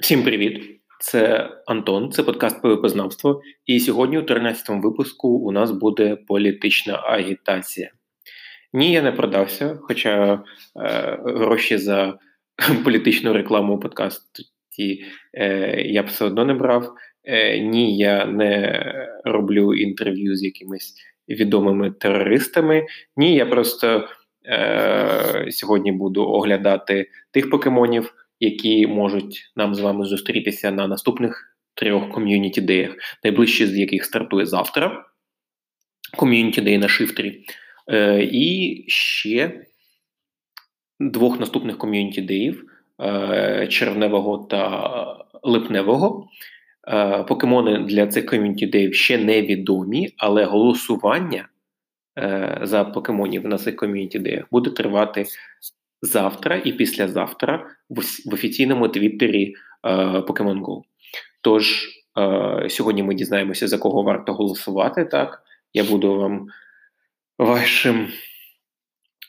Всім привіт! Це Антон, це подкаст «ПВП-знавство», І сьогодні, у 13-му випуску, у нас буде політична агітація. Ні, я не продався, хоча е, гроші за політичну рекламу у подкасті е, я б все одно не брав. Е, Ні, я не роблю інтерв'ю з якимись відомими терористами. Ні, я просто е, сьогодні буду оглядати тих покемонів які можуть нам з вами зустрітися на наступних трьох ком'юніті деях, найближчі з яких стартує завтра. Ком'юніті Day на шифтрі. Е, І ще двох наступних ком'юніті деїв е, червневого та липневого. Е, покемони для цих ком'юніті деїв ще невідомі, але голосування е, за покемонів на цих ком'юніті деях буде тривати завтра і післязавтра в офіційному твіттері е, Pokemon Go. Тож е, сьогодні ми дізнаємося, за кого варто голосувати. Так, я буду вам вашим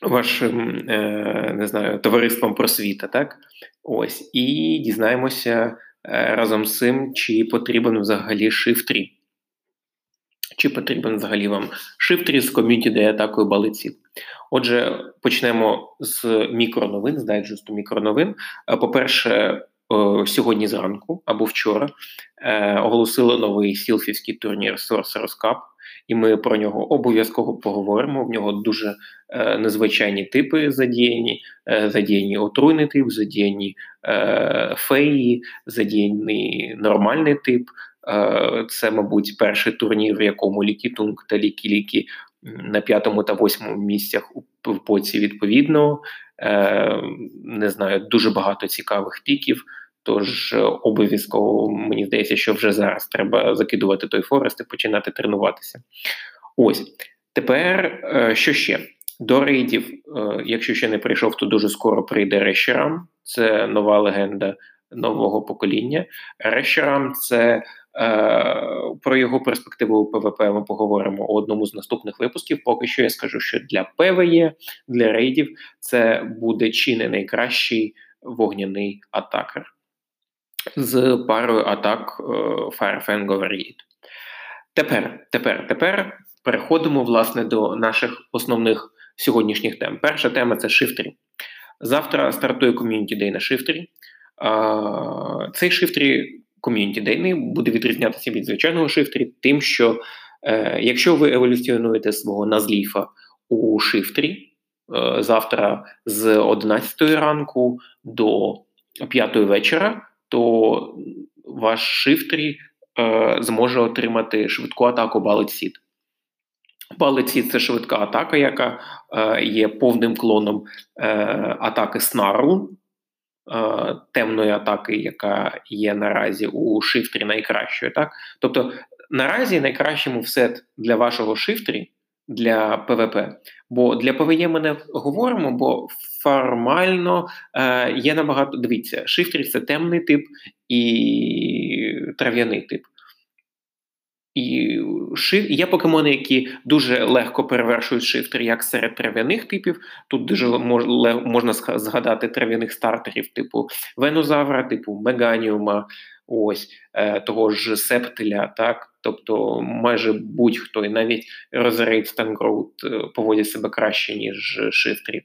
вашим е, не знаю, товариством просвіта, так? Ось, і дізнаємося разом з цим, чи потрібен взагалі Shift Чи потрібен взагалі вам Shift з ком'юніті де атакою балиців. Отже, почнемо з мікроновин, з дайджесту мікроновин. Е, по-перше, сьогодні зранку або вчора е, оголосили новий сілфівський турнір Sorcerer's Cup, і ми про нього обов'язково поговоримо. В нього дуже е, незвичайні типи задіяні, задіяні отруйний тип, задіяні феї, задіяний нормальний тип. Це, мабуть, перший турнір, в якому Lickitung та Lickilicky на п'ятому та восьмому місцях у покці відповідно. Е, Не знаю, дуже багато цікавих піків. Тож обов'язково мені здається, що вже зараз треба закидувати той forest і починати тренуватися. Ось тепер е, що ще? До рейдів, е, якщо ще не прийшов, то дуже скоро прийде Reshiram. Це нова легенда нового покоління. Рещерам це Е, про його перспективу у ПВП ми поговоримо у одному з наступних випусків. Поки що я скажу, що для ПВЄ, для рейдів це буде чи не найкращий вогняний атакер з парою атак е, Firefang Overheat. Тепер, тепер, тепер переходимо власне до наших основних сьогоднішніх тем. Перша тема це шифтрі. Завтра стартує Community Day на Shiftry. Цей Shiftry Community Day-ний буде відрізнятися від звичайного Shiftry, тим, що е, якщо ви еволюціонуєте свого Nuzleaf а у Shiftry е, завтра з 11 ранку до 5 вечора, то ваш Shiftry е, зможе отримати швидку атаку Bullet Bullet це швидка атака, яка е, є повним клоном е, атаки Snarl, Е, темної атаки, яка є наразі у Shiftry найкращою. Так? Тобто наразі найкращому сет для вашого Shiftry для ПВП. Бо для ПВЄ ми не говоримо, бо формально е, є набагато. Дивіться, Shiftry це темний тип і трав'яний тип. І Shif... є покемони, які дуже легко перевершують Shiftry, як серед трав'яних типів. Тут дуже можна згадати трав'яних стартерів, типу Venusaur а, типу Meganium а, ось е, того ж Sceptile я. так? Тобто майже будь-хто, і навіть Roserade, Tangrowth поводять себе краще, ніж Shiftry.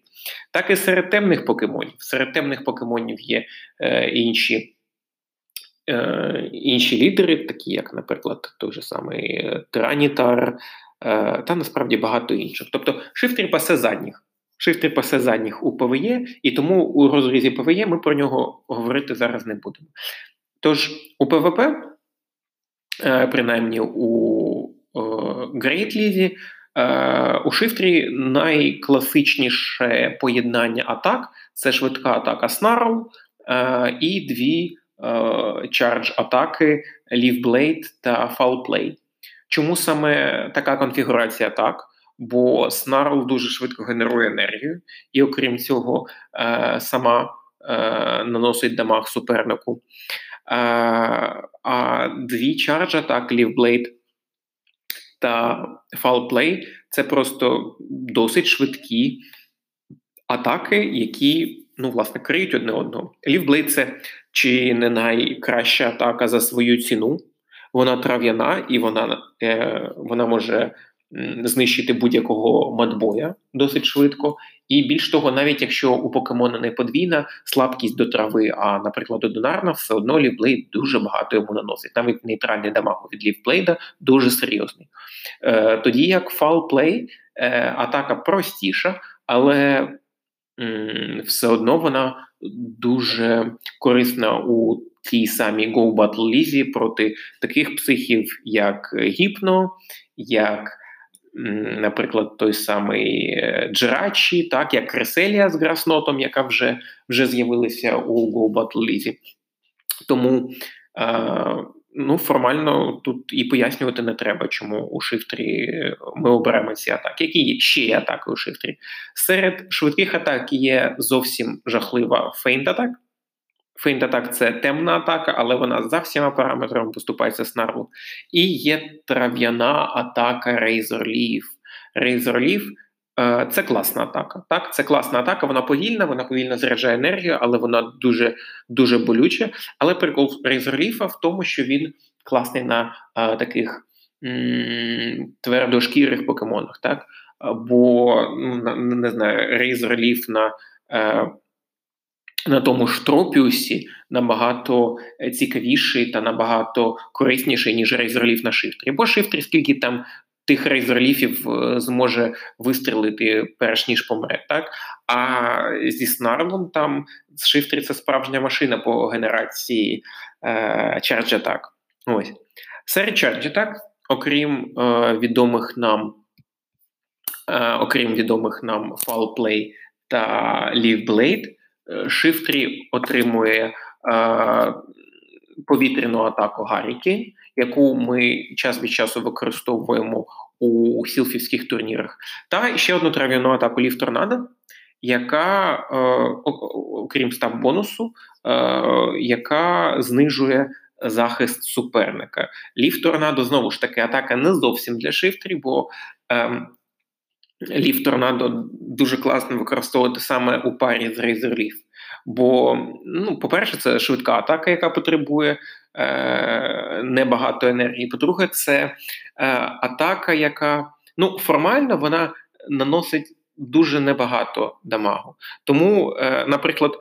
Так і серед темних покемонів. Серед темних покемонів є е, інші. Е, інші лідери, такі як, наприклад, той же самий е, Tyranitar, е, та насправді багато інших. Тобто Shiftry пасе задніх. Shiftry пасе задніх у ПВЄ, і тому у розрізі ПВЄ ми про нього говорити зараз не будемо. Тож у ПВП, принаймні у Great Лізі, у Shiftry найкласичніше поєднання атак це швидка атака Snarl і дві charge атаки, Leaf Blade та Foul Play. Чому саме така конфігурація атак? Бо Snarl дуже швидко генерує енергію, і окрім цього, е, сама е, наносить дамаг супернику. Е, а дві charge атак, Leaf Blade та Foul Play це просто досить швидкі атаки, які ну, власне, криють одне одного. Лівблейд це чи не найкраща атака за свою ціну. Вона трав'яна і вона е, вона може знищити будь-якого мадбоя досить швидко. І більш того, навіть якщо у покемона не подвійна слабкість до трави, а, наприклад, одинарна, все одно лівблейд дуже багато йому наносить. Навіть нейтральний дамаг від лівблейда дуже серйозний. Е, Тоді як фалплей, е, атака простіша, але все одно вона дуже корисна у тій самій Go Battle Лізі проти таких психів, як Гіпно, як, наприклад, той самий е, Джерачі, так, як Креселія з Граснотом, яка вже вже з'явилася у Go Battle Лізі. Тому Ну, формально тут і пояснювати не треба, чому у Shiftry ми оберемо ці атаки. Які є ще є атаки у Shiftry? Серед швидких атак є зовсім жахлива Feint Attack. Feint Attack це темна атака, але вона за всіма параметрами поступається Snarl у. І є трав'яна атака Razor Leaf. Razor Leaf Е, це класна атака. Так, це класна атака. Вона повільна, вона повільно заряджає енергію, але вона дуже дуже болюча. Але прикол Razor Leaf а в тому, що він класний на а, таких м- твердошкірих покемонах. Так, бо ну, не знаю, Razor Leaf на. Е, на тому ж Tropius і набагато цікавіший та набагато корисніший, ніж Razor Leaf на Shiftry. Бо Shiftry, скільки там тих Razor Leaf ів е, зможе вистрілити перш ніж помре. Так? А зі снарлом там шифтрі це справжня машина по генерації е, Charge Attack. Серед Charge Attack, окрім е, відомих нам е, окрім відомих нам Foul Play та Leaf Blade, Шифтрі отримує повітряну атаку Гарріки, яку ми час від часу використовуємо у сілфівських турнірах, та ще одну трав'яну атаку Лів Торнадо, яка, е, окрім став бонусу, е, яка знижує захист суперника. Лів Торнадо знову ж таки атака не зовсім для шифтерів, бо е, Лів Торнадо дуже класно використовувати саме у парі з Leaf. Бо, ну, по-перше, це швидка атака, яка потребує е, небагато енергії. По-друге, це е, атака, яка ну, формально вона наносить дуже небагато дамагу. Тому, е, наприклад,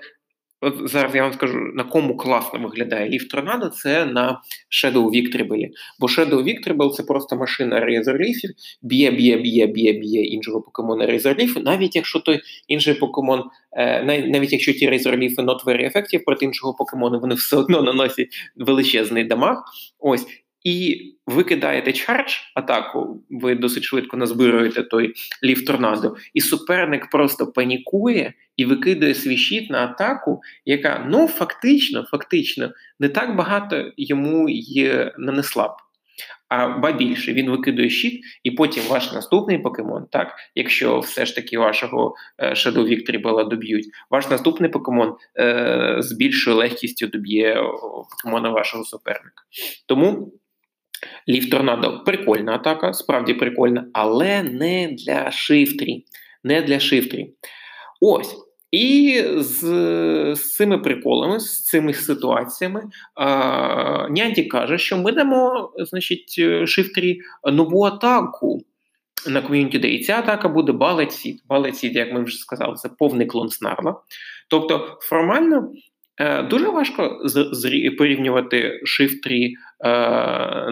От зараз я вам скажу, на кому класно виглядає ліфт Торнадо, це на Shadow Victribble. Бо Shadow Victribble – це просто машина резерліфів, б'є, б'є, б'є, б'є, б'є іншого покемона Резерліфу, навіть якщо той інший покемон, е, навіть якщо ті резерліфи not very effective проти іншого покемону, вони все одно наносять величезний дамаг. Ось. І ви кидаєте charge атаку, ви досить швидко назбируєте той Leaf Tornado, і суперник просто панікує і викидає свій щит на атаку, яка ну фактично, фактично не так багато йому є нанесла б. А ба більше він викидує щит, і потім ваш наступний покемон, так, якщо все ж таки вашого е, Shadow Shiftry доб'ють, ваш наступний покемон е, з більшою легкістю доб'є покемона вашого суперника. Тому. Leaf Tornado прикольна атака, справді прикольна, але не для шифтрі. Не для шифтрі. Ось. І з, з цими приколами, з цими ситуаціями, а, Нянтік каже, що ми дамо значить, шифтрі нову атаку на Community Day. І ця атака буде Bullet Seed. Bullet Seed, як ми вже сказали, це повний клон Снарла. Тобто, формально дуже важко порівнювати шифтрі е,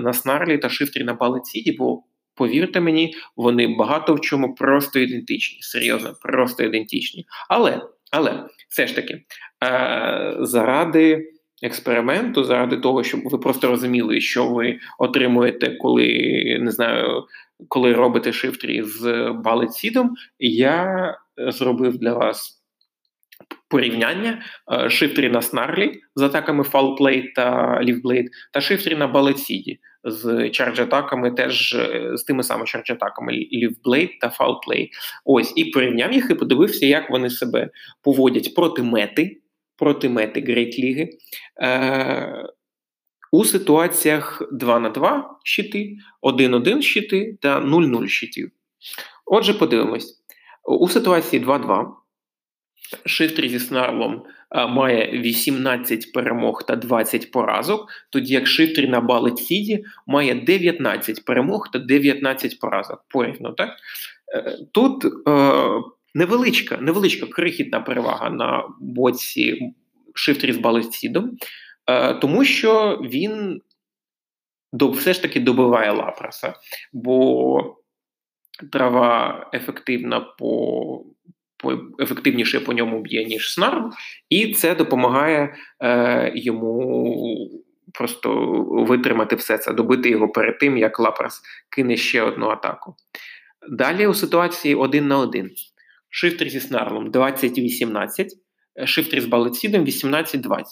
на снарлі та шифтрі на балеціді, бо повірте мені, вони багато в чому просто ідентичні. Серйозно, просто ідентичні. Але але все ж таки, е, заради експерименту, заради того, щоб ви просто розуміли, що ви отримуєте, коли не знаю, коли робите шифтрі з балетсідом, я зробив для вас порівняння е, шифтрі на снарлі з атаками Foul Play та Leaf Blade, та шифтрі на Bullet Seed і з charge -атаками, теж е, з тими самими charge -атаками Leaf Blade та Foul Play. Ось і порівняв їх і подивився, як вони себе поводять проти мети, проти мети League. Е, у ситуаціях 2 на 2 щити, 1-1 щити та 0-0 щитів. Отже, подивимось. У ситуації 2-2 Шифтрі зі снарлом має 18 перемог та 20 поразок, тоді як Шифтрі на Bullet Seed і має 19 перемог та 19 поразок. Порівно, так? Е, тут е, невеличка, невеличка крихітна перевага на боці Шифтрі з Bullet Seed ом, е, тому що він все ж таки добиває Лапраса, бо трава ефективна по ефективніше по ньому б'є, ніж Snarl, і це допомагає е, йому просто витримати все це, добити його перед тим, як Лапрас кине ще одну атаку. Далі у ситуації один на один. Шифтрі зі снарлом 20-18, шифтрі з Bullet Seed ом 18-20.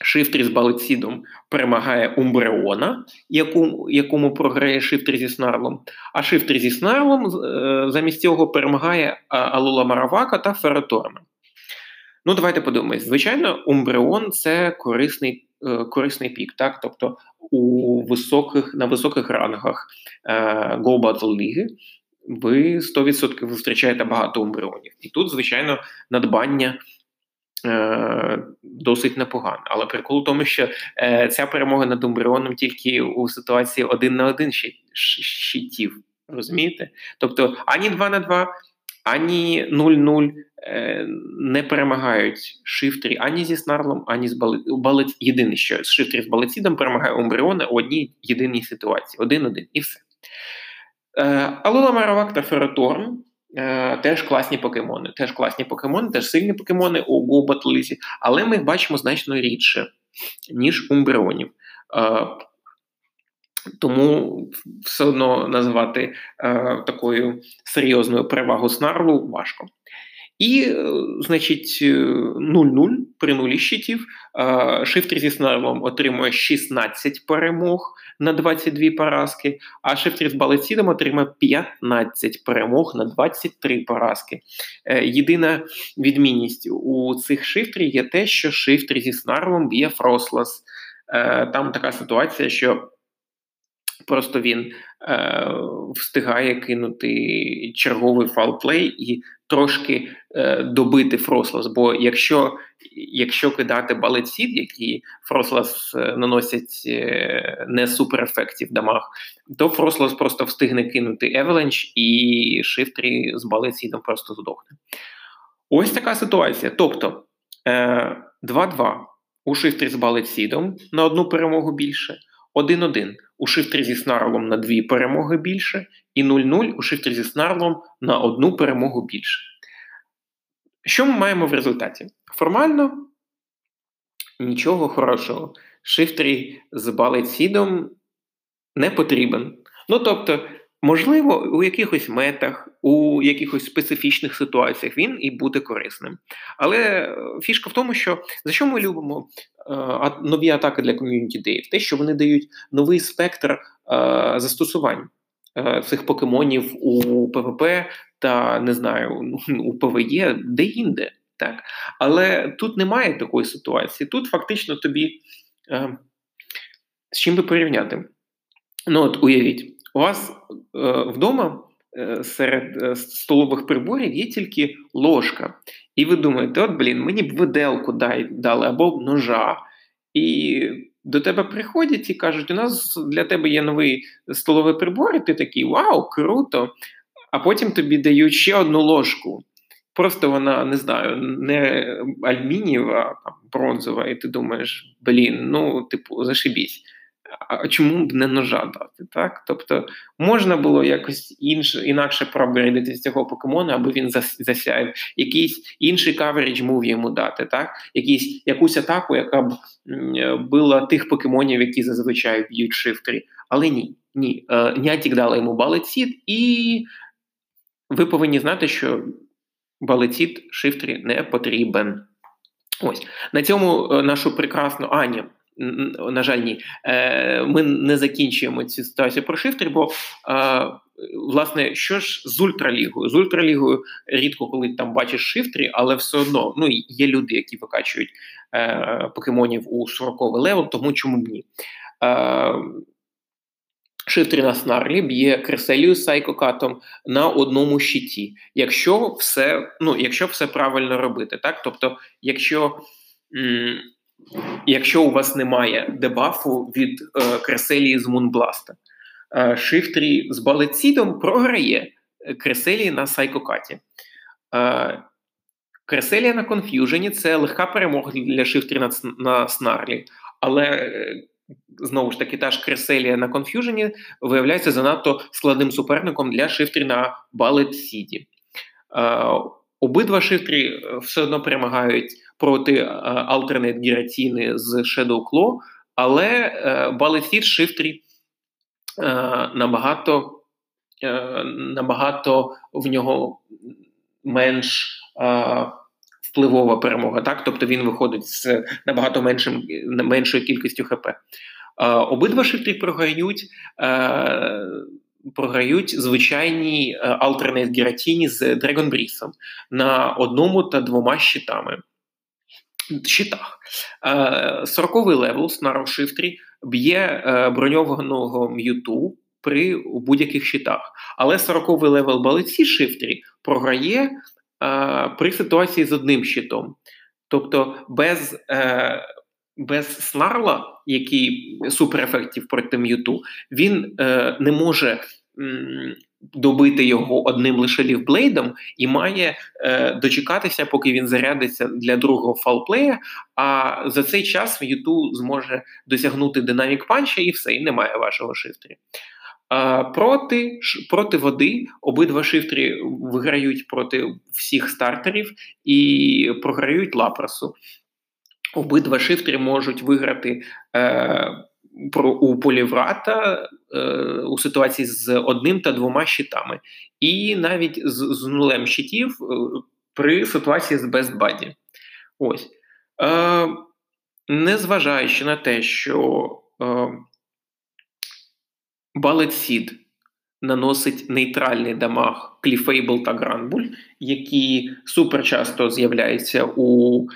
Шифтрі з Bullet Seed ом перемагає Умбреона, яку, якому програє Шифтрі зі снарлом, а Шифтрі зі снарлом замість цього перемагає Алола Маровака та Фероторна. Ну, давайте подумаємо. Звичайно, Умбреон це корисний е, корисний пік, так? Тобто у високих, на високих рангах е, Go Battle Ліги ви 100% зустрічаєте багато умбреонів. І тут, звичайно, надбання. Е, досить непогано. Але прикол у тому, що е, ця перемога над Умбріоном тільки у ситуації один на один щитів. Розумієте? Тобто ані 2 на 2, ані 0-0 е, не перемагають шифтрі ані зі Снарлом, ані з Балет. Єдине, що з шифтрі з Балецідом перемагає Умбріона у одній єдиній ситуації. Один-один і все. Алола Маровак та Фероторн Е, теж класні покемони, теж класні покемони, теж сильні покемони у Go але ми їх бачимо значно рідше, ніж умбреонів. Е, тому все одно назвати е, такою серйозною перевагу снарлу важко. І, е, значить, 0-0 е, при нулі щитів. Шифтрі зі снарлом отримує 16 перемог на 22 поразки, а Шифтрі з Bullet Seed ом отримує 15 перемог на 23 поразки. Е, єдина відмінність у цих шифтрів є те, що шифтрі зі снарлом б'є Фрослас. Там така ситуація, що Просто він е, встигає кинути черговий Foul Play і трошки е, добити Фрослас. Бо якщо якщо кидати Bullet Seed, який Фрослас е, наносить е, не super effective damage, то Фрослас просто встигне кинути Avalanche і Шифтрі з Bullet Seed ом просто здохне. Ось така ситуація. Тобто 2-2 у Шифтрі з Bullet Seed ом на одну перемогу більше. 1-1 у шифтрі зі снарлом на дві перемоги більше, і 0-0 у шифтрі зі снарлом на одну перемогу більше. Що ми маємо в результаті? Формально нічого хорошого. Шифтрі з Балецідом не потрібен. Ну тобто, можливо, у якихось метах, у якихось специфічних ситуаціях він і буде корисним. Але е, фішка в тому, що за що ми любимо Е, нові атаки для ком'юніті Дейв, те, що вони дають новий спектр е, застосувань е, цих покемонів у ПВП та не знаю, у ПВЄ де-інде. Так? Але тут немає такої ситуації. Тут фактично тобі з чим би порівняти. Ну, от уявіть, у вас вдома. Серед столових приборів є тільки ложка. І ви думаєте, от, блін, мені б виделку дай, дали або ножа. І до тебе приходять і кажуть, у нас для тебе є новий столовий прибор, і ти такий вау, круто! А потім тобі дають ще одну ложку. Просто вона, не знаю, не альмінієва, а бронзова, і ти думаєш, блін, ну, типу, зашибісь а чому б не ножа дати? Так? Тобто можна було якось інше, інакше проапгрейдити з цього покемона, аби він засяяв, якийсь інший каверідж мув йому дати, так? Якісь, якусь атаку, яка б була тих покемонів, які зазвичай б'ють шифтрі. Але ні, ні. Е, Нянтік дала йому Bullet Seed, і ви повинні знати, що Bullet Seed шифтрі не потрібен. Ось на цьому е, нашу прекрасну А на жаль, ні, е, ми не закінчуємо цю ситуацію про шифтрі, бо власне що ж з ультралігою? З ультралігою рідко коли там бачиш шифтрі, але все одно ну, є люди, які викачують е, покемонів у 40 level, тому чому б ні. Шифтрі на снарлі б'є Креселію Psycho Cut ом на одному щиті, якщо все ну, якщо все правильно робити. Так? Тобто, якщо якщо у вас немає дебафу від е, Креселії з Moonblast а, е, Шифтрі з Bullet Seed ом програє Креселії на Psycho Cut і. Е, Креселія на Confusion і це легка перемога для Шифтрі на, на снарлі, але е, знову ж таки, та ж Креселія на Confusion і виявляється занадто складним суперником для шифтрі на Bullet Seed і. Обидва шифтрі е, все одно перемагають проти е, Alternate Гіратіни з Shadow Claw, але е, Bullet Seed шифтрі набагато набагато в нього менш впливова перемога, так тобто він виходить з набагато меншим меншою кількістю ХП. Обидва шифтрі програють. Е, програють звичайні Alternate Гіратіні з Dragon Breath на одному та двома щитами. Щитах. 40-й е, level Snarl Shiftry б'є е, броньованого Мьюту при будь-яких щитах. Але 40-й level Bullet Seed Shiftry програє при ситуації з одним щитом. Тобто без е, без Snarl а, який super effective проти Мьюту, він е, не може добити його одним лише Leaf Blade ом і має е, дочекатися, поки він зарядиться для другого Foul Play я. А за цей час м'юту зможе досягнути динамік панча і все, і немає вашого шифтрі. Проти проти води обидва шифтрі виграють проти всіх стартерів і програють лапрасу. Обидва шифтрі можуть виграти е, про, у поліврата е, у ситуації з одним та двома щитами, і навіть з, з нулем щитів е, при ситуації з Best Buddy. Ось. Е, Незважаючи на те, що е, Bullet Seed наносить нейтральний damage Clefable та Granbull, які супер часто з'являються у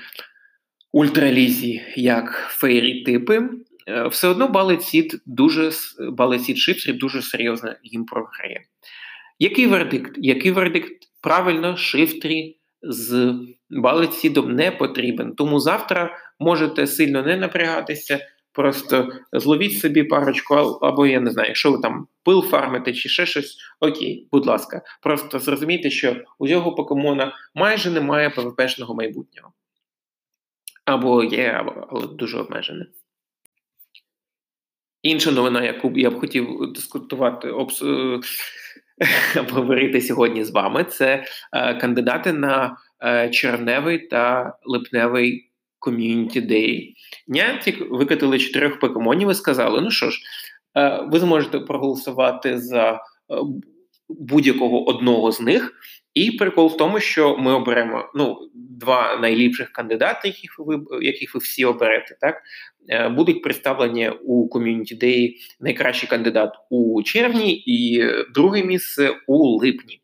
ультралізі як fairy типи. Е, все одно Bullet Seed дуже Bullet Seed Shiftry дуже серйозно їм програє. Який вердикт? Який вердикт? Правильно, шифтрі з Балет Сідом не потрібен. Тому завтра можете сильно не напрягатися. Просто зловіть собі парочку, або я не знаю, якщо ви там пил фармите чи ще щось, окей, будь ласка. Просто зрозумійте, що у цього покемона майже немає ПВПшного майбутнього. Або є, але дуже обмежене. Інша новина, яку я б хотів дискутувати, обс... обговорити сьогодні з вами, це е, кандидати на е, червневий та липневий ком'юніті Day. Niantic викатили чотирьох покемонів і сказали: ну що ж, е, ви зможете проголосувати за е, будь-якого одного з них. І прикол в тому, що ми оберемо ну, два найліпших кандидати, яких ви яких ви всі оберете, так е, будуть представлені у ком'юніті Day найкращий кандидат у червні і друге місце у липні.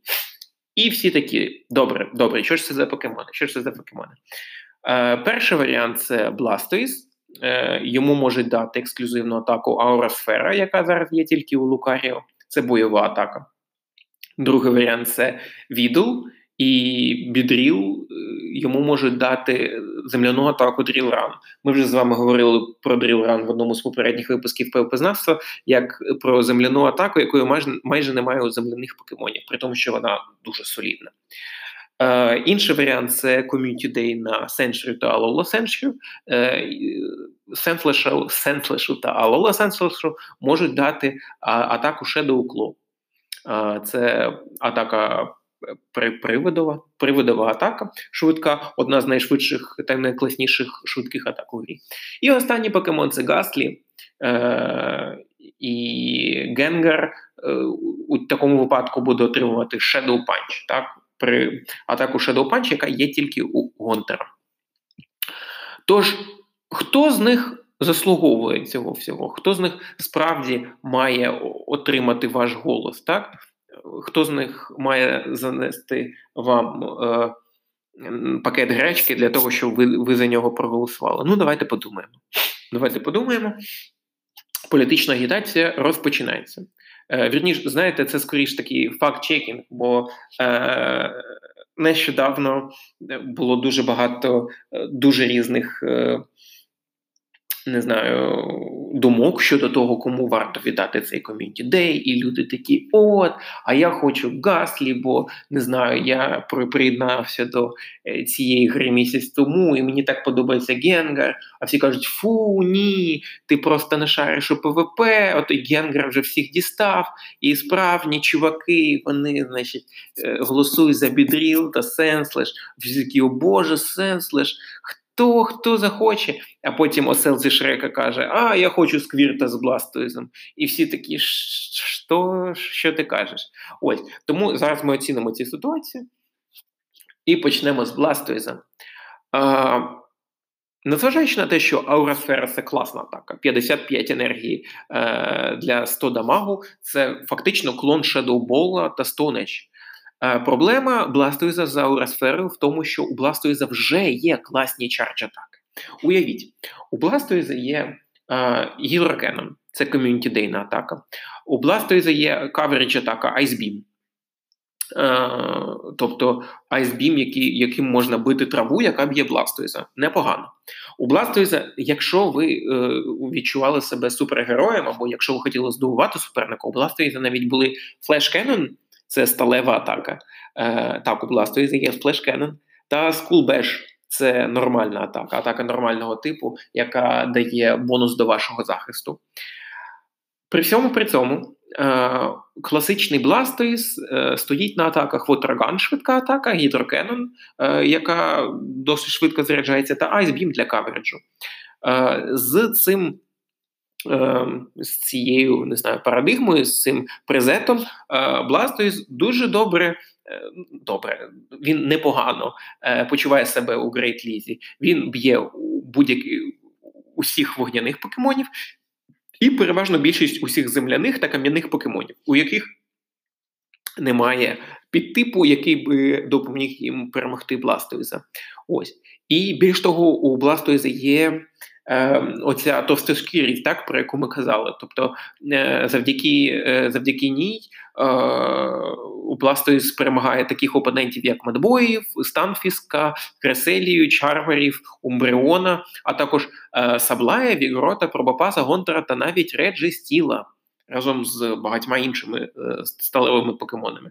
І всі такі: добре, добре, що ж це за покемони? Що ж це за покемони? Е, Перший варіант це Blastoise. Е, Йому можуть дати ексклюзивну атаку Ауросфера, яка зараз є тільки у Лукаріо. Це бойова атака. Другий варіант це Відл, і Бідріл е, йому можуть дати земляну атаку Drill Run. Ми вже з вами говорили про Drill Run в одному з попередніх випусків ПВП-знавства, як про земляну атаку, якої майже майже немає у земляних покемонів, при тому, що вона дуже солідна. Е, Інший варіант це Community Day на Sandshrew та Alola Sandshrew. Sandslash у та Alola Sandslash у можуть дати атаку Shadow Claw. Е, це атака приводова, приводова атака швидка, одна з найшвидших та найкласніших швидких атак у грі. І останній покемон це Гаслі. Е, і Генгар е, у такому випадку буде отримувати Shadow Punch. Так? при атаку Shadow Punch, яка є тільки у Гонтера. Тож, хто з них заслуговує цього всього? Хто з них справді має отримати ваш голос? так? Хто з них має занести вам е, пакет гречки для того, щоб ви, ви за нього проголосували? Ну, давайте подумаємо. Давайте подумаємо. Політична агітація розпочинається. Е, Вірніше, знаєте, це скоріш такий факт-чекінг, бо е, нещодавно було дуже багато е, дуже різних. Е, не знаю, думок щодо того, кому варто віддати цей ком'юніті дей, і люди такі, от, а я хочу Гаслі, бо не знаю, я приєднався до е, цієї гри місяць тому, і мені так подобається Генгар. А всі кажуть, фу, ні, ти просто не шариш у ПВП, от Генгар вже всіх дістав, і справні чуваки, вони, значить, е, голосують за бідріл та сенслеш. Всі такі, о Боже, сенслеш хто хто захоче, а потім осел зі Шрека каже: А, я хочу сквірта з Бластоїзом. І всі такі, що що ти кажеш? Ось тому зараз ми оцінимо ці ситуації і почнемо з Бластоїза. Незважаючи на те, що Аурасфера це класна атака, 55 енергії е, для 100 дамагу, це фактично клон Shadowball та Е, проблема Бластоїза за Aura Sphere ою в тому, що у Бластоїза вже є класні charge атаки. Уявіть, у Бластоїза є Hydro Cannon, це community day на атака. У Бластоїза є coverage атака Beam. Uh, тобто Ice Beam, яким можна бити траву, яка б'є Бластоїза. Непогано. У Бластоїза, якщо ви uh, відчували себе супергероєм, або якщо ви хотіли здивувати суперника, у Бластоїза навіть були Flash Cannon, це сталева атака. Е, Так, у Бласту є Splash та Skull Bash – це нормальна атака, атака нормального типу, яка дає бонус до вашого захисту. При всьому при цьому е, класичний Blastoise е, стоїть на атаках Water Gun, швидка атака, Hydro Cannon, яка досить швидко заряджається, та Ice для coverage у. З цим з цією не знаю, парадигмою, з цим презетом, Бластойс дуже добре. Е, добре, він непогано е, почуває себе у Грейт Лізі. Він б'є у будь-яких усіх вогняних покемонів, і переважно більшість усіх земляних та кам'яних покемонів, у яких немає підтипу, який би допоміг їм перемогти Бластойза. Ось. І більш того, у Бластойза є е, оця товстошкірість, так, про яку ми казали. Тобто, е, завдяки е, завдяки ній е, у Бластойз перемагає таких опонентів, як Медбоїв, Станфіска, Креселію, Чарварів, Умбреона, а також Саблая, Вігрота, Пробопаса, Гонтера та навіть Реджі Стіла. Разом з багатьма іншими сталевими покемонами.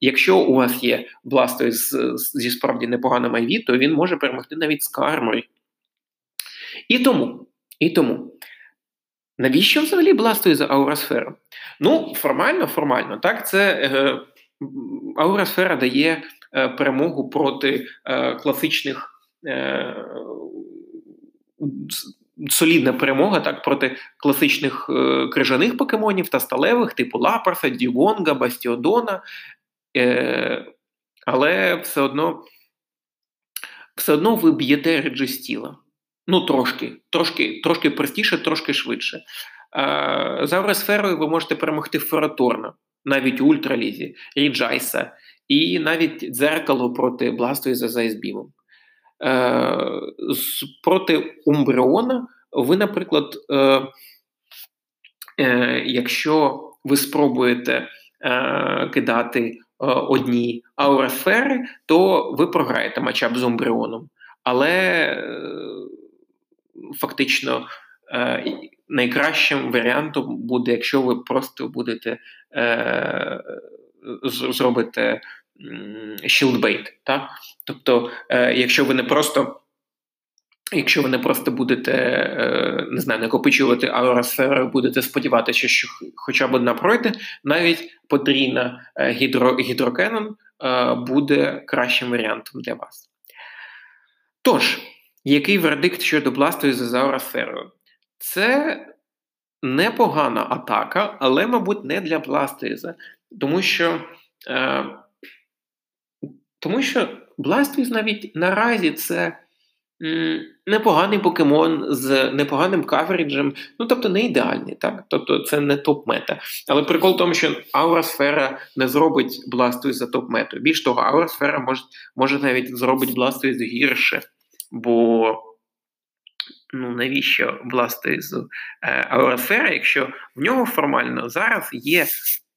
Якщо у вас є Бластойз зі справді непоганим IV, то він може перемогти навіть Скарморі. І тому, і тому, навіщо взагалі Бластойз Аурасфера? Ну, формально, формально, так, це е, Аурасфера дає е, перемогу проти е, класичних. Е, Солідна перемога так проти класичних е, крижаних покемонів та сталевих, типу Лапарса, Дігонга, Бастіодона, Е, але все одно все одно ви б'єте реджестіла. Ну, трошки, трошки трошки простіше, трошки швидше. Е, за Оресферою ви можете перемогти Фераторна, навіть у Ультралізі, Ріджайса, і навіть дзеркало проти Бластої за Зайсбімом. Е, проти Умбреона ви, наприклад, е, якщо ви спробуєте кидати одні ауросфери, то ви програєте матчап з Умбріоном. Але фактично е, найкращим варіантом буде, якщо ви просто будете зробити shieldbait. Так? Тобто, якщо ви не просто Якщо ви не просто будете е, не знаю, накопичувати аеросфери, будете сподіватися, що хоча б одна пройде, навіть потрійна е, гідро, гідрокенон е, буде кращим варіантом для вас. Тож, який вердикт щодо бласту із аеросферою? Це непогана атака, але, мабуть, не для бластуїза, тому що тому що Бластуїз навіть наразі це непоганий покемон з непоганим каверіджем, ну тобто не ідеальний, так? Тобто це не топ-мета. Але прикол в тому, що Аурасфера не зробить бласту за топ-метою. Більш того, Аурасфера може може навіть зробить бласту гірше, бо ну навіщо власти з аеросфери, якщо в нього формально зараз є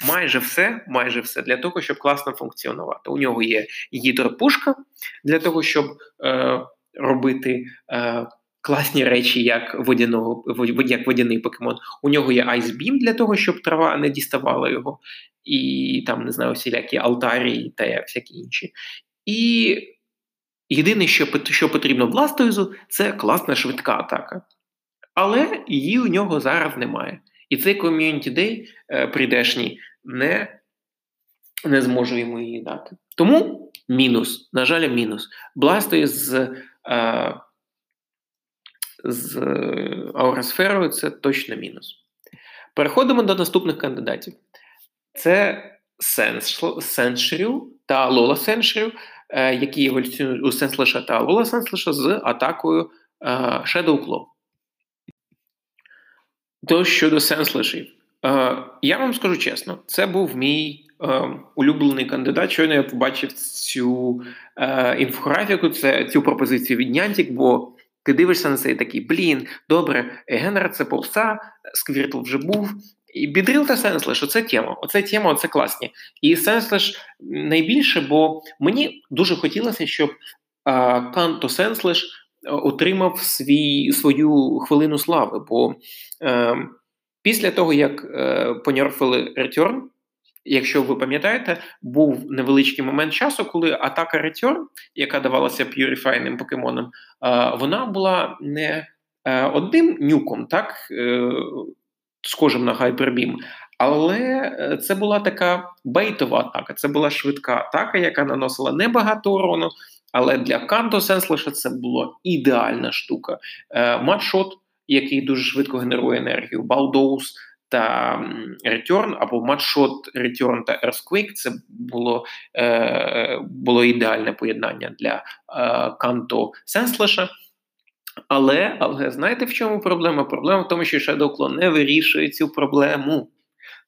майже все, майже все для того, щоб класно функціонувати. У нього є гідропушка для того, щоб е, робити. Е, Класні речі, як водяного як водяний покемон. У нього є Beam для того, щоб трава не діставала його, і там не знаю, всілякі алтарі та всякі інші. І єдине, що потрібно Бластойзу, це класна швидка атака. Але її у нього зараз немає. І цей Day е, прийдешній не не зможу йому її дати. Тому мінус, на жаль, мінус. Бластойз з. Е, з ауросферою це точно мінус. Переходимо до наступних кандидатів. Це Сеншрю та Лола Сеншрю, е, які еволюціонують у Сенслеша та Лола Сенслеша з атакою е, Shadow Claw. То щодо Сенслешів, е, я вам скажу чесно, це був мій улюблений кандидат. Щойно я побачив цю інфографіку, це цю пропозицію від Niantic, бо ти дивишся на це і такий, блін, добре, Генгер це попса, Сквіртл вже був. І Beedrill та Sandslash, оце тема. Оце тема, оце класні. І Sandslash найбільше, бо мені дуже хотілося, щоб Канто Sandslash отримав свій, свою хвилину слави. Бо е, після того, як е, понерфили Return, Якщо ви пам'ятаєте, був невеличкий момент часу, коли атака Return, яка давалася п'юріфайним покемонам, вона була не е, одним нюком, так е, схожим на Hyper але е, це була така бейтова атака. Це була швидка атака, яка наносила небагато урону. Але для Канто Сенслеша це була ідеальна штука. Матшот, який дуже швидко генерує енергію, Балдоус – та Return або матшот Return та Earthquake це було е, було ідеальне поєднання для е, Канто Сенслеша. Але але знаєте, в чому проблема? Проблема в тому, що Shadow не вирішує цю проблему.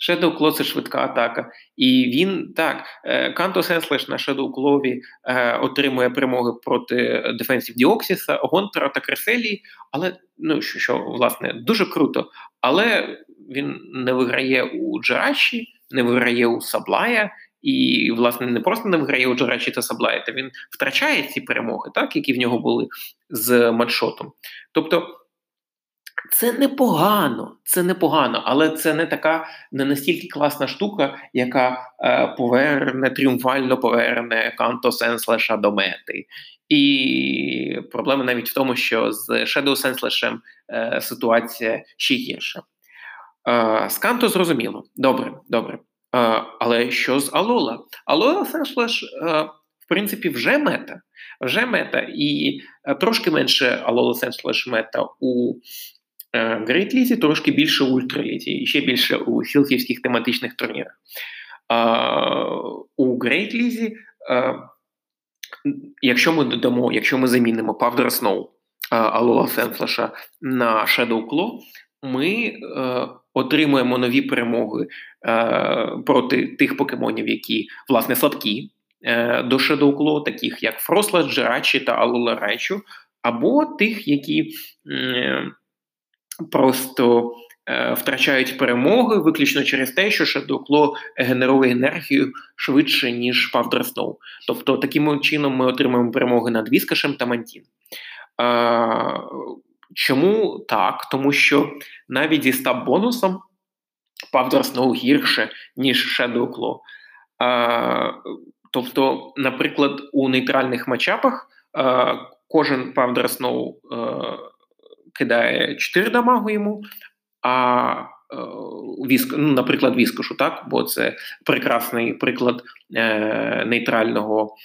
Shadow Claw – це швидка атака. І він так, Канто Сенслеш на Shadow Claw е, отримує перемоги проти Defensive Діоксіса, Гонтера та Креселії, але ну що, що власне дуже круто. Але він не виграє у Джераші, не виграє у Саблая. І, власне, не просто не виграє у Джорачі та Саблая, та він втрачає ці перемоги, так, які в нього були з матшотом. Тобто це непогано, це непогано, але це не така не настільки класна штука, яка е, поверне тріумфально поверне Канто Сенслеша до мети. І проблема навіть в тому, що з Shadow Sandslash ем е, ситуація ще гірша. Е, з Канто зрозуміло. Добре, добре. Е, але що з Алола? Алола Sandslash, е, в принципі, вже мета. Вже мета, і е, трошки менше Алола Sandslash мета у Грейт Лізі, трошки більше у Ультралізі, і ще більше у сілківських тематичних турнірах. У Грейт Лізі, якщо ми додамо, якщо ми замінимо Powder Snow Алола Sandslash а на Shadow Claw, ми е, отримуємо нові перемоги е, проти тих покемонів, які власне слабкі е, до Claw, таких як Froslass, Jirachi та Алола Райчу, або тих, які просто е, втрачають перемоги виключно через те, що Shadow Claw генерує енергію швидше, ніж Snow. Тобто, таким чином ми отримуємо перемоги над Віскашем та Мантін. Е, чому так? Тому що навіть зі стаб бонусом Powder Snow гірше, ніж Shadow Claw. Е, тобто, наприклад, у нейтральних матчапах е, кожен Snow е, кидає 4 дамагу йому, а віск, ну, наприклад, віскошу, так? Бо це прекрасний приклад е, нейтрального.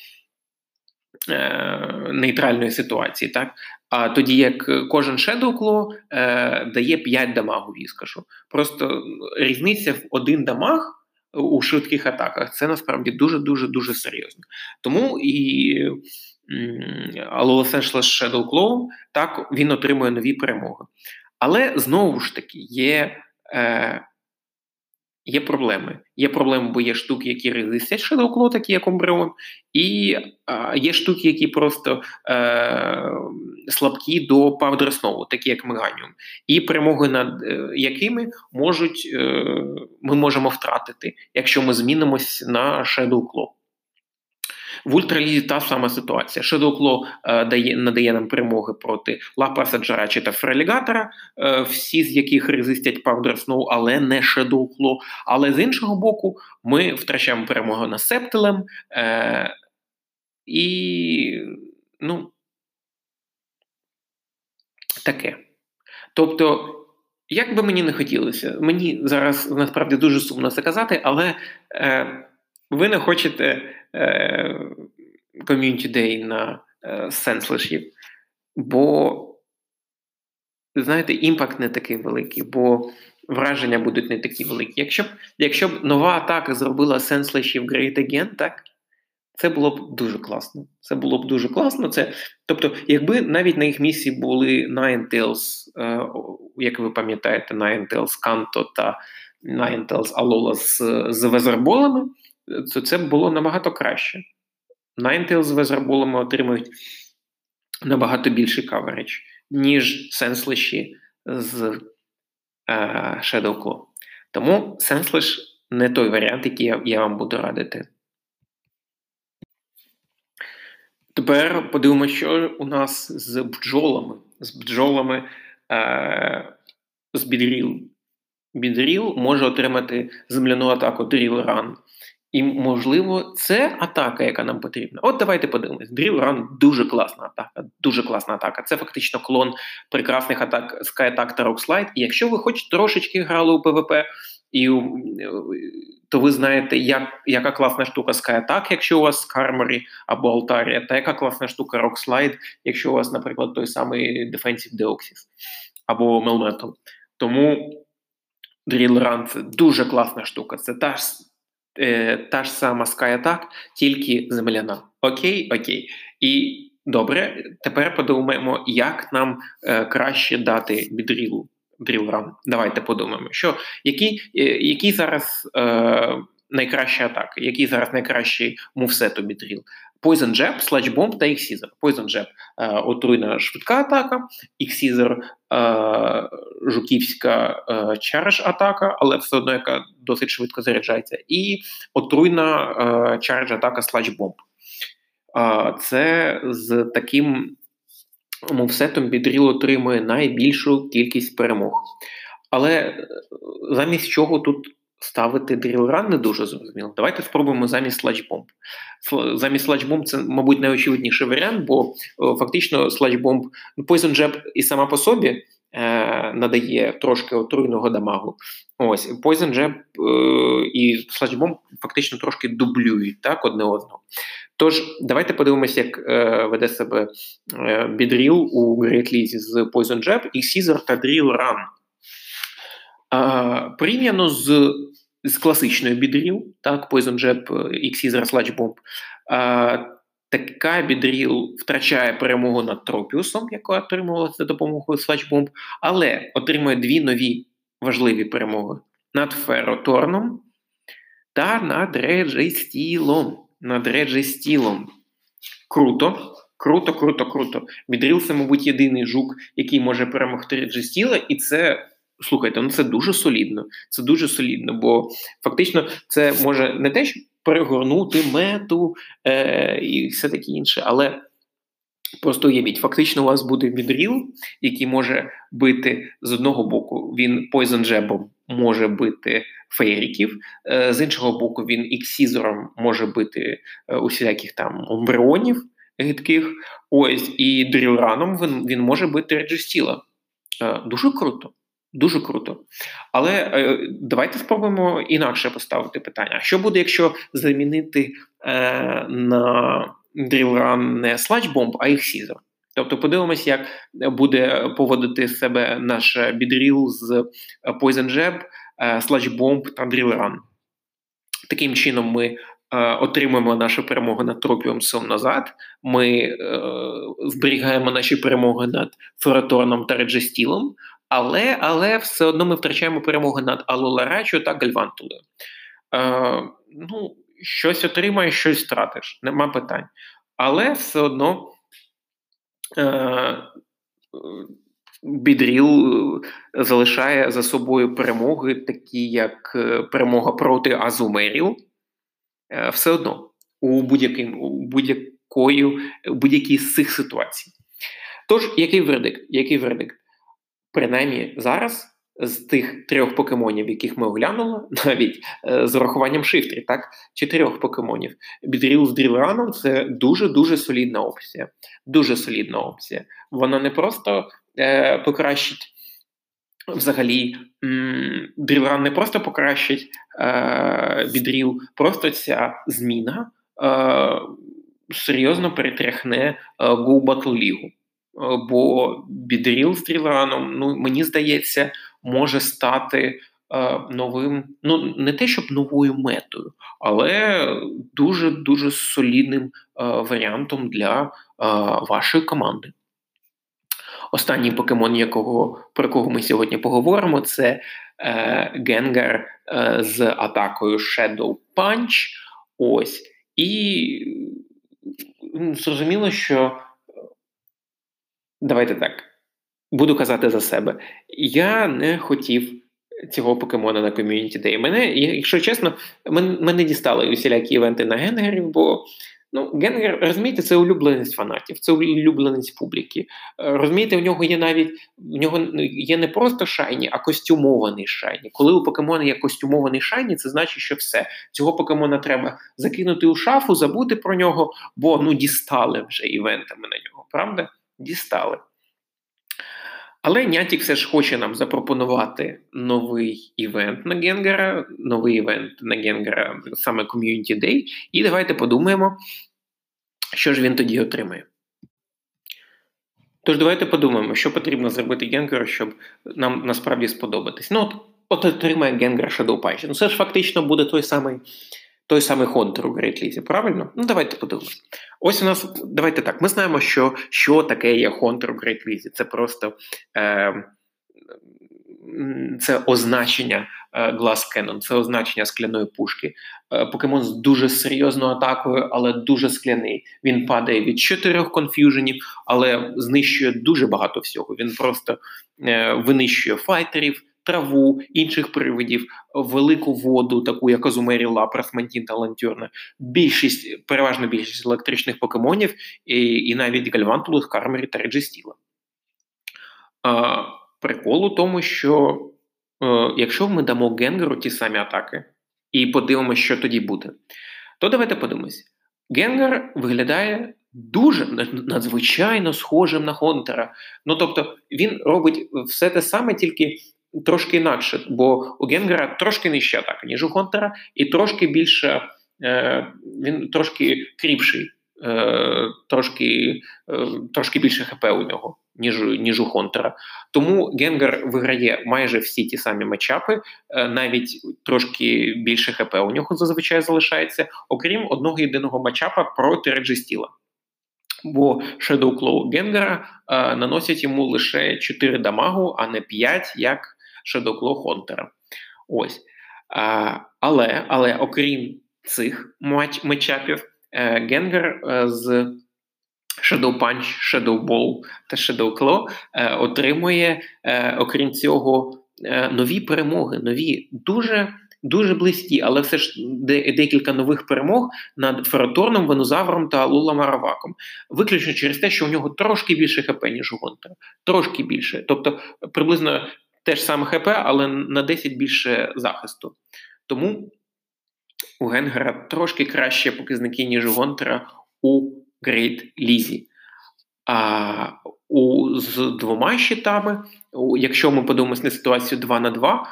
Е, нейтральної ситуації, так? А тоді як кожен Shadow е, дає 5 дамагу віскашу. Просто різниця в один дамаг у швидких атаках це насправді дуже дуже серйозно. Тому і Los Shadow Claw, так він отримує нові перемоги. Але знову ж таки є е, є проблеми. Є проблеми, бо є штуки, які resist ять Shadow Claw, такі як Umbreon, і а, є штуки, які просто е, слабкі до Powder Snow у, такі як Меганіум. І перемоги над е, якими можуть е, ми можемо втратити, якщо ми змінимось на Shadow Claw. В ультралізі та сама ситуація. Shadow Claw дає надає нам перемоги проти Лапраса Jirachi та Фералігатора, е, всі з яких резистять Powder Snow, але не Шедокло. Але з іншого боку, ми втрачаємо перемогу над Септилем. Е, і ну, таке. Тобто, як би мені не хотілося, мені зараз насправді дуже сумно це казати, але е, ви не хочете ком'юніті Day на е, сенслешів, бо, знаєте, імпакт не такий великий, бо враження будуть не такі великі. Якщо б якщо б нова атака зробила сенслешів Great Again, так, це було б дуже класно. Це було б дуже класно. Це, Тобто, якби навіть на їх місці були Ninetales, е, як ви пам'ятаєте, Ninetales Kanto та Ninetales Alola з, з везерболами, то це було набагато краще. Ninetales з везерболами отримують набагато більший каверидж, ніж сенслиші з е, Shadow Claw. Тому сенслиш не той варіант, який я, я вам буду радити. Тепер подивимося, що у нас з бджолами. З бджолами е, з бідріл. Бідріл може отримати земляну атаку Drill Run. І, можливо, це атака, яка нам потрібна. От давайте подивимось. Drill Run дуже класна атака. Дуже класна атака. Це фактично клон прекрасних атак Sky Attack та Rockslide. І якщо ви хоч трошечки грали у ПВП, і, то ви знаєте, як, яка класна штука Sky Attack, якщо у вас Скарморі або Алтарія, та яка класна штука Rockslide, якщо у вас, наприклад, той самий Defensive Deoxys або Melmetal. Тому Drill Run – це дуже класна штука. Це та е, та ж сама SkyAttack, тільки земляна. Окей, окей. І добре, тепер подумаємо, як нам е, краще дати бідрілу. Дрілран. Давайте подумаємо, що які е, які зараз е, найкращі атаки, який зараз найкращий мувсет у бідріл. Poison Jab, Sludge Bomb та Xizor. Poison Jab е, отруйна швидка атака, Xizor е, жуківська е, charge атака, але все одно яка досить швидко заряджається, і отруйна е, charge атака Sludge Bomb. Е, це з таким мувсетом Бідріл отримує найбільшу кількість перемог. Але е, замість чого тут ставити дрілран не дуже зрозуміло. Давайте спробуємо замість сладжбомб. Замість сладжбомб це, мабуть, найочевидніший варіант, бо фактично сладжбомб, ну, Poison Jab і сама по собі е, надає трошки отруйного дамагу. Ось Poison Jab е, і сладжбомб фактично трошки дублюють так, одне одного. Тож, давайте подивимося, як е, веде себе е, Бідріл у Great League з Poison Jab і Caesar та Drill Run. Порівняно з з класичною бідріл, так, Poison Jab і Caesar Sludge Bomb, така бідріл втрачає перемогу над Тропіусом, яка отримувалася за допомогою Bomb, але отримує дві нові важливі перемоги над Фероторном та над Реджестілом над реджестілом. Круто, круто, круто, круто. Бідріл це, мабуть, єдиний жук, який може перемогти реджестіла, і це. Слухайте, ну це дуже солідно. Це дуже солідно, бо фактично це може не те, що перегорнути мету е, і все таке інше, але просто уявіть, фактично у вас буде бідріл, який може бити з одного боку, він Jab може бити фейріків, е, з іншого боку, він іксізором може бити е, усіляких там омбріонів гидких. Ось і дрілраном він він може бити реджестіла. Е, дуже круто. Дуже круто. Але е, давайте спробуємо інакше поставити питання: що буде, якщо замінити е, на дрілран не Sludge а іксізор? Тобто подивимося, як буде поводити себе наш бідріл з Poison Jab, Sludge Bomb та Run. Таким чином, ми е, отримуємо нашу перемогу над Тропіумсом назад. Ми е, зберігаємо наші перемоги над Фераторном та Реджестілом. Але але все одно ми втрачаємо перемоги над Алоларачо та Гальвантулою. Е, ну, Щось отримаєш, щось втратиш, нема питань. Але все одно е, Бідріл залишає за собою перемоги, такі як е, перемога проти Азумерів. Е, все одно у будь-яким у будь-якої будь-якій з цих ситуацій. Тож, який вердикт? Який вердикт? Принаймні зараз. З тих трьох покемонів, яких ми оглянули, навіть е, з урахуванням шифтрі, так, чотирьох покемонів. Бідріл з дрілраном це дуже-дуже солідна опція. Дуже солідна опція. Вона не просто е, покращить взагалі дрілран не просто покращить е, бідріл, просто ця зміна е, серйозно перетряхне е, Go Battle League. Бо бідріл з дрілраном, ну мені здається, може стати е, новим, ну не те, щоб новою метою, але дуже дуже солідним е, варіантом для е, вашої команди. Останній покемон, якого, про кого ми сьогодні поговоримо, це е, Генгар е, з атакою Shadow Punch. Ось. І зрозуміло, що давайте так. Буду казати за себе. Я не хотів цього покемона на ком'юніті Day. Мене, якщо чесно, мене, мене дістали усілякі івенти на Генгерів, бо ну, Генгер, розумієте, це улюбленість фанатів, це улюбленість публіки. Е, розумієте, у нього є навіть в нього є не просто шайні, а костюмований шайні. Коли у покемона є костюмований шайні, це значить, що все. Цього покемона треба закинути у шафу, забути про нього, бо ну дістали вже івентами на нього, правда? Дістали. Але Нятік все ж хоче нам запропонувати новий івент на Генгера, новий івент на Генгера, саме Community Day. І давайте подумаємо, що ж він тоді отримає. Тож, давайте подумаємо, що потрібно зробити Генгеру, щоб нам насправді сподобатись. Ну, от, от отримає Генгер Shadow Punch. Ну, це ж фактично буде той самий той самий Хонтер у League, правильно? Ну, давайте подивимося. Ось у нас, давайте так. Ми знаємо, що що таке є Хонтер у Great League. Це просто е, це означення е, Glass Cannon, це означення скляної пушки. Е, покемон з дуже серйозною атакою, але дуже скляний. Він падає від чотирьох конф'юженів, але знищує дуже багато всього. Він просто е, винищує файтерів траву, інших привидів, велику воду, таку як Азумері, Лапрас, Мантін та Лантюрна, більшість, переважна більшість електричних покемонів, і і навіть Гальвантулус, Кармері та Реджестіла. Прикол у тому, що е, якщо ми дамо Генгеру ті самі атаки і подивимося, що тоді буде, то давайте подивимось. Генгер виглядає дуже надзвичайно схожим на Хонтера. Ну тобто він робить все те саме, тільки трошки інакше, бо у Генгера трошки нижча атака, ніж у Хонтера, і трошки більше е, він трошки кріпший, е, трошки е, трошки більше ХП у нього, ніж ніж у Хонтера. Тому Генгер виграє майже всі ті самі матчапи, навіть трошки більше ХП у нього зазвичай залишається, окрім одного єдиного матчапа проти Реджестіла. Бо Shadow Claw Генгера е, наносять йому лише 4 дамагу, а не 5, як Shadow Хонтера. Ось. А, Але, але окрім цих матч, матчапів, е, Генгер е, з Shadow Punch, Shadow Ball та Shadow Claw е, отримує, окрім цього, нові перемоги, нові дуже. Дуже близькі, але все ж декілька нових перемог над Фераторном, Венозавром та Луламараваком. Виключно через те, що у нього трошки більше ХП, ніж у Гонтера. Трошки більше. Тобто приблизно те ж саме ХП, але на 10 більше захисту. Тому у Генгера трошки краще показники, ніж у Хонтера у Грейт Лізі. А у, з двома щитами, якщо ми подивимося на ситуацію 2 на 2,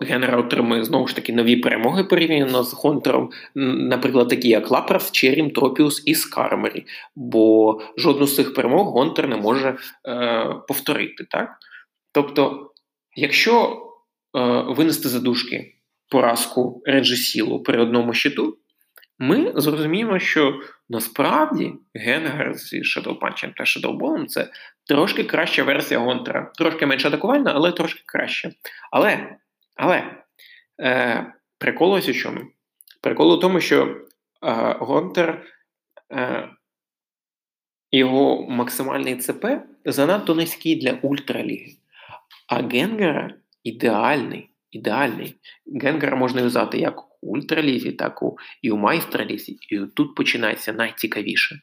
Генгер отримує знову ж таки нові перемоги порівняно з Хонтером, наприклад, такі як Lapras, Cherrim, Tropius і Skarmory. Бо жодну з цих перемог Хонтер не може е, повторити. Так? Тобто, якщо е, винести задушки поразку Реджесілу при одному щиту, ми зрозуміємо, що насправді Генгер з Shadow Punch та Ball це трошки краща версія Гонтера. Трошки менш атакувальна, але трошки краще. Але але е, прикол ось у чому? Прикол у тому, що е, Гонтер. Е, його максимальний ЦП занадто низький для ультраліги. А Генгера ідеальний. ідеальний. Генгера можна юзати як у ультралізі, так і у майстралізі. І тут починається найцікавіше.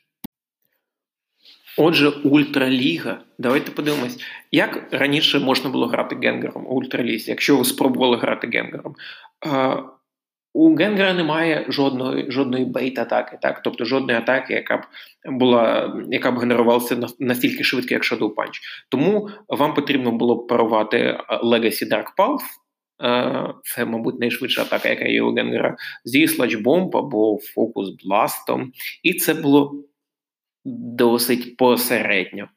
Отже, ультраліга. Давайте подивимось, як раніше можна було грати Генгером у ультралізі, якщо ви спробували грати Генгером. У Генгера немає жодної жодної бейт-атаки, так? тобто жодної атаки, яка б була, яка б генерувалася настільки швидко, як Shadow Punch. Тому вам потрібно було б парувати е, Legacy Dark Pulse, е, це, мабуть, найшвидша атака, яка є у Генгера, зі Sludge Bomb або Focus Blast. І це було досить посередньо.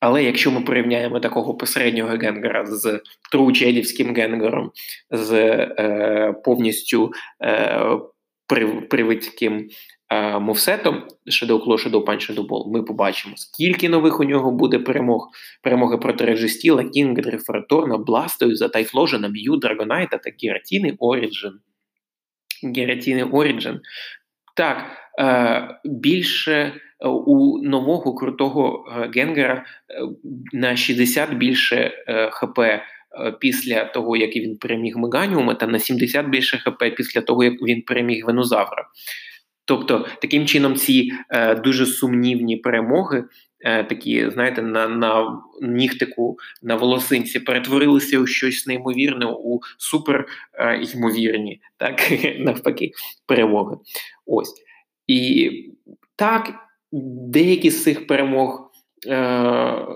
Але якщо ми порівняємо такого посереднього генгера з тручедівським генгером, з е, повністю е, привидським е, мовсетом Shadow Claw, Shadow ми побачимо, скільки нових у нього буде перемог. Перемоги проти Режистіла, Кінгдри, Ферторна, Бластою, Тайфложена, М'ю, Драгонайта та Гератіни Оріджин. Гератіни Оріджин. Так, більше у нового крутого е, Генгера е, на 60 більше е, ХП після того, як він переміг Меганіума, та на 70 більше ХП після того, як він переміг Венозавра. Тобто, таким чином, ці е, дуже сумнівні перемоги, е, такі, знаєте, на на нігтику на волосинці перетворилися у щось неймовірне, у супер е, ймовірні, так навпаки, перемоги. Ось. І так, деякі з цих перемог е,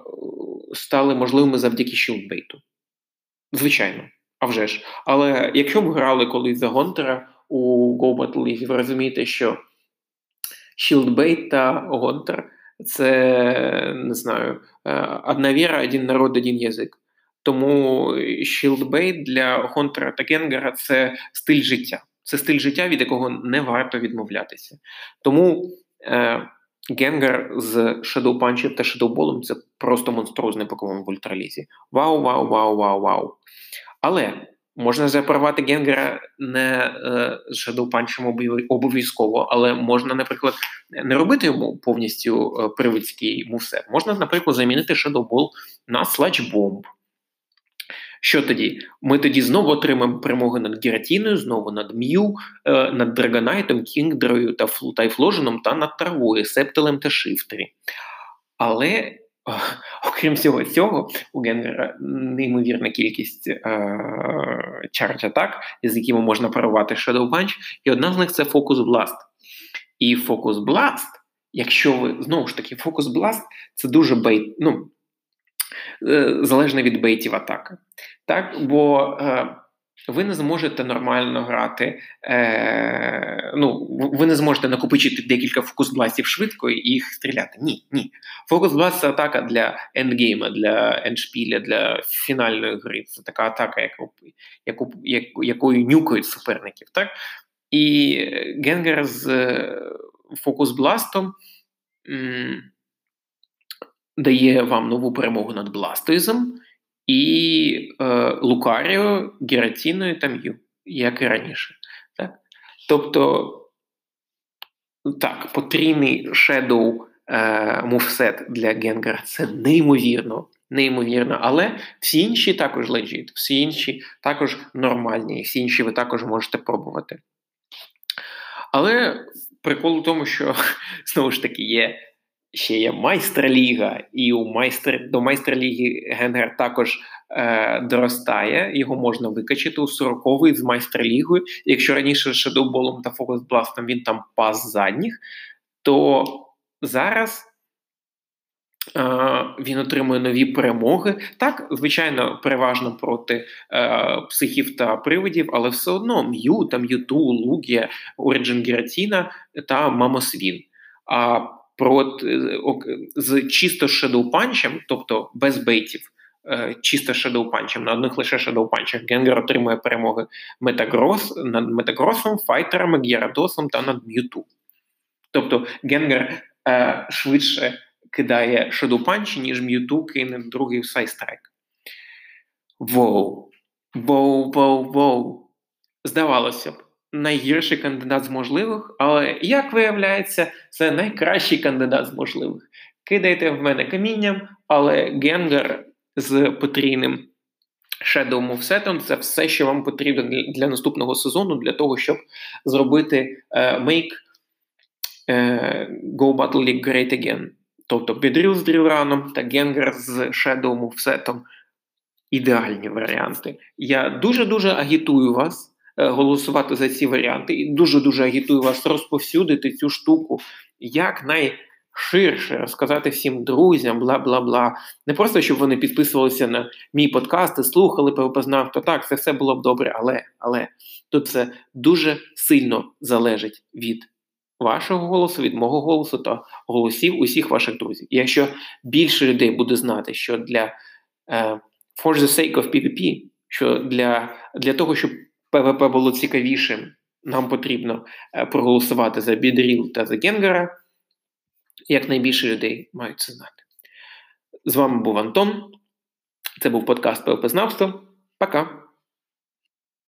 стали можливими завдяки Shield Bait у. Звичайно, а вже ж. Але якщо ви грали колись за Хонтера у Go Battle League, ви розумієте, що Shield Bait та Хонтер це не знаю, е, одна віра, один народ, один язик. Тому Shield Bait для Хонтера та Генгера це стиль життя. Це стиль життя, від якого не варто відмовлятися. Тому. Е, Генгер з Shadow Punch та Shadow Ball це просто монструозний покемон в ультралізі. Вау, вау, вау, вау, вау. Але можна запарувати Генгера не е, з Shadow Punch обов'язково, але можна, наприклад, не робити йому повністю е, привидський мувсет. Можна, наприклад, замінити Shadow Ball на Sludge Bomb. Що тоді? Ми тоді знову отримаємо перемоги над Гератіною, знову над М'ю, е, над Драгонайтом, Кінгдрою та Тайфложном та над Травою, Sceptile ем та Shiftry. Але, окрім всього цього, у Генгера неймовірна кількість е, charge атак, з якими можна парувати Shadow Punch, і одна з них це Focus Blast. І Focus Blast, якщо ви знову ж таки, Focus Blast це дуже bait. ну, залежно від bait ів атака. Так, Бо е, ви не зможете нормально грати, е, ну, ви не зможете накопичити декілька фокус-бластів швидко і їх стріляти. Ні, ні. Фокус-бласт це атака для ендгейма, для ендшпіля, для фінальної гри. Це така атака, яку, яку, якою нюкають суперників. Так? І Генгер з е, фокус-бластом дає вам нову перемогу над Бластоїзом і е, Лукаріо, Гератіною та М'ю, як і раніше. Так? Тобто, так, потрійний Shadow е, мувсет для Генгера це неймовірно. Неймовірно, але всі інші також лежить, всі інші також нормальні, всі інші ви також можете пробувати. Але прикол у тому, що знову ж таки є ще є майстер-ліга, і у майстер до майстер-ліги Генгер також е, доростає. Його можна викачити у 40-й з майстер-лігою. Якщо раніше Шедоуболом та Фокус-бластом він там пас задніх, то зараз. Uh, він отримує нові перемоги. Так, звичайно, переважно проти uh, психів та привидів, але все одно М'ю, та М'юту, Лугія, Оріджин Гератіна та Мамосвін. А проти з чисто шедоупанчем, тобто без бейтів, е, чисто шедоу-панчем, на одних лише шедоу-панчах. Генгер отримує перемоги Метагрос, над Метагросом, файтерами, Гєрадосом та над М'юту. Тобто Генгер е, швидше кидає шедоу-панчі, ніж М'юту кине другий сайстрайк. Воу, воу, воу, воу. Здавалося б, найгірший кандидат з можливих, але, як виявляється, це найкращий кандидат з можливих. Кидайте в мене камінням, але Генгер з потрійним Shadow Moveset це все, що вам потрібно для, наступного сезону, для того, щоб зробити uh, Make uh, Go Battle League Great Again. Тобто Бідріл з дрілраном та Генгер з Shadow Moveset ідеальні варіанти. Я дуже-дуже агітую вас е, голосувати за ці варіанти, і дуже-дуже агітую вас розповсюдити цю штуку як найширше, розказати всім друзям, бла бла бла. Не просто щоб вони підписувалися на мій подкаст і слухали, познав, то так, це все було б добре, але але тут це дуже сильно залежить від. Вашого голосу, від мого голосу та голосів усіх ваших друзів. Якщо більше людей буде знати, що для е, for the sake of PvP, що для для того, щоб PvP було цікавішим, нам потрібно е, проголосувати за Бідріл та за Генгера. Як найбільше людей мають це знати. З вами був Антон. Це був подкаст ПВП-знавство. Пока.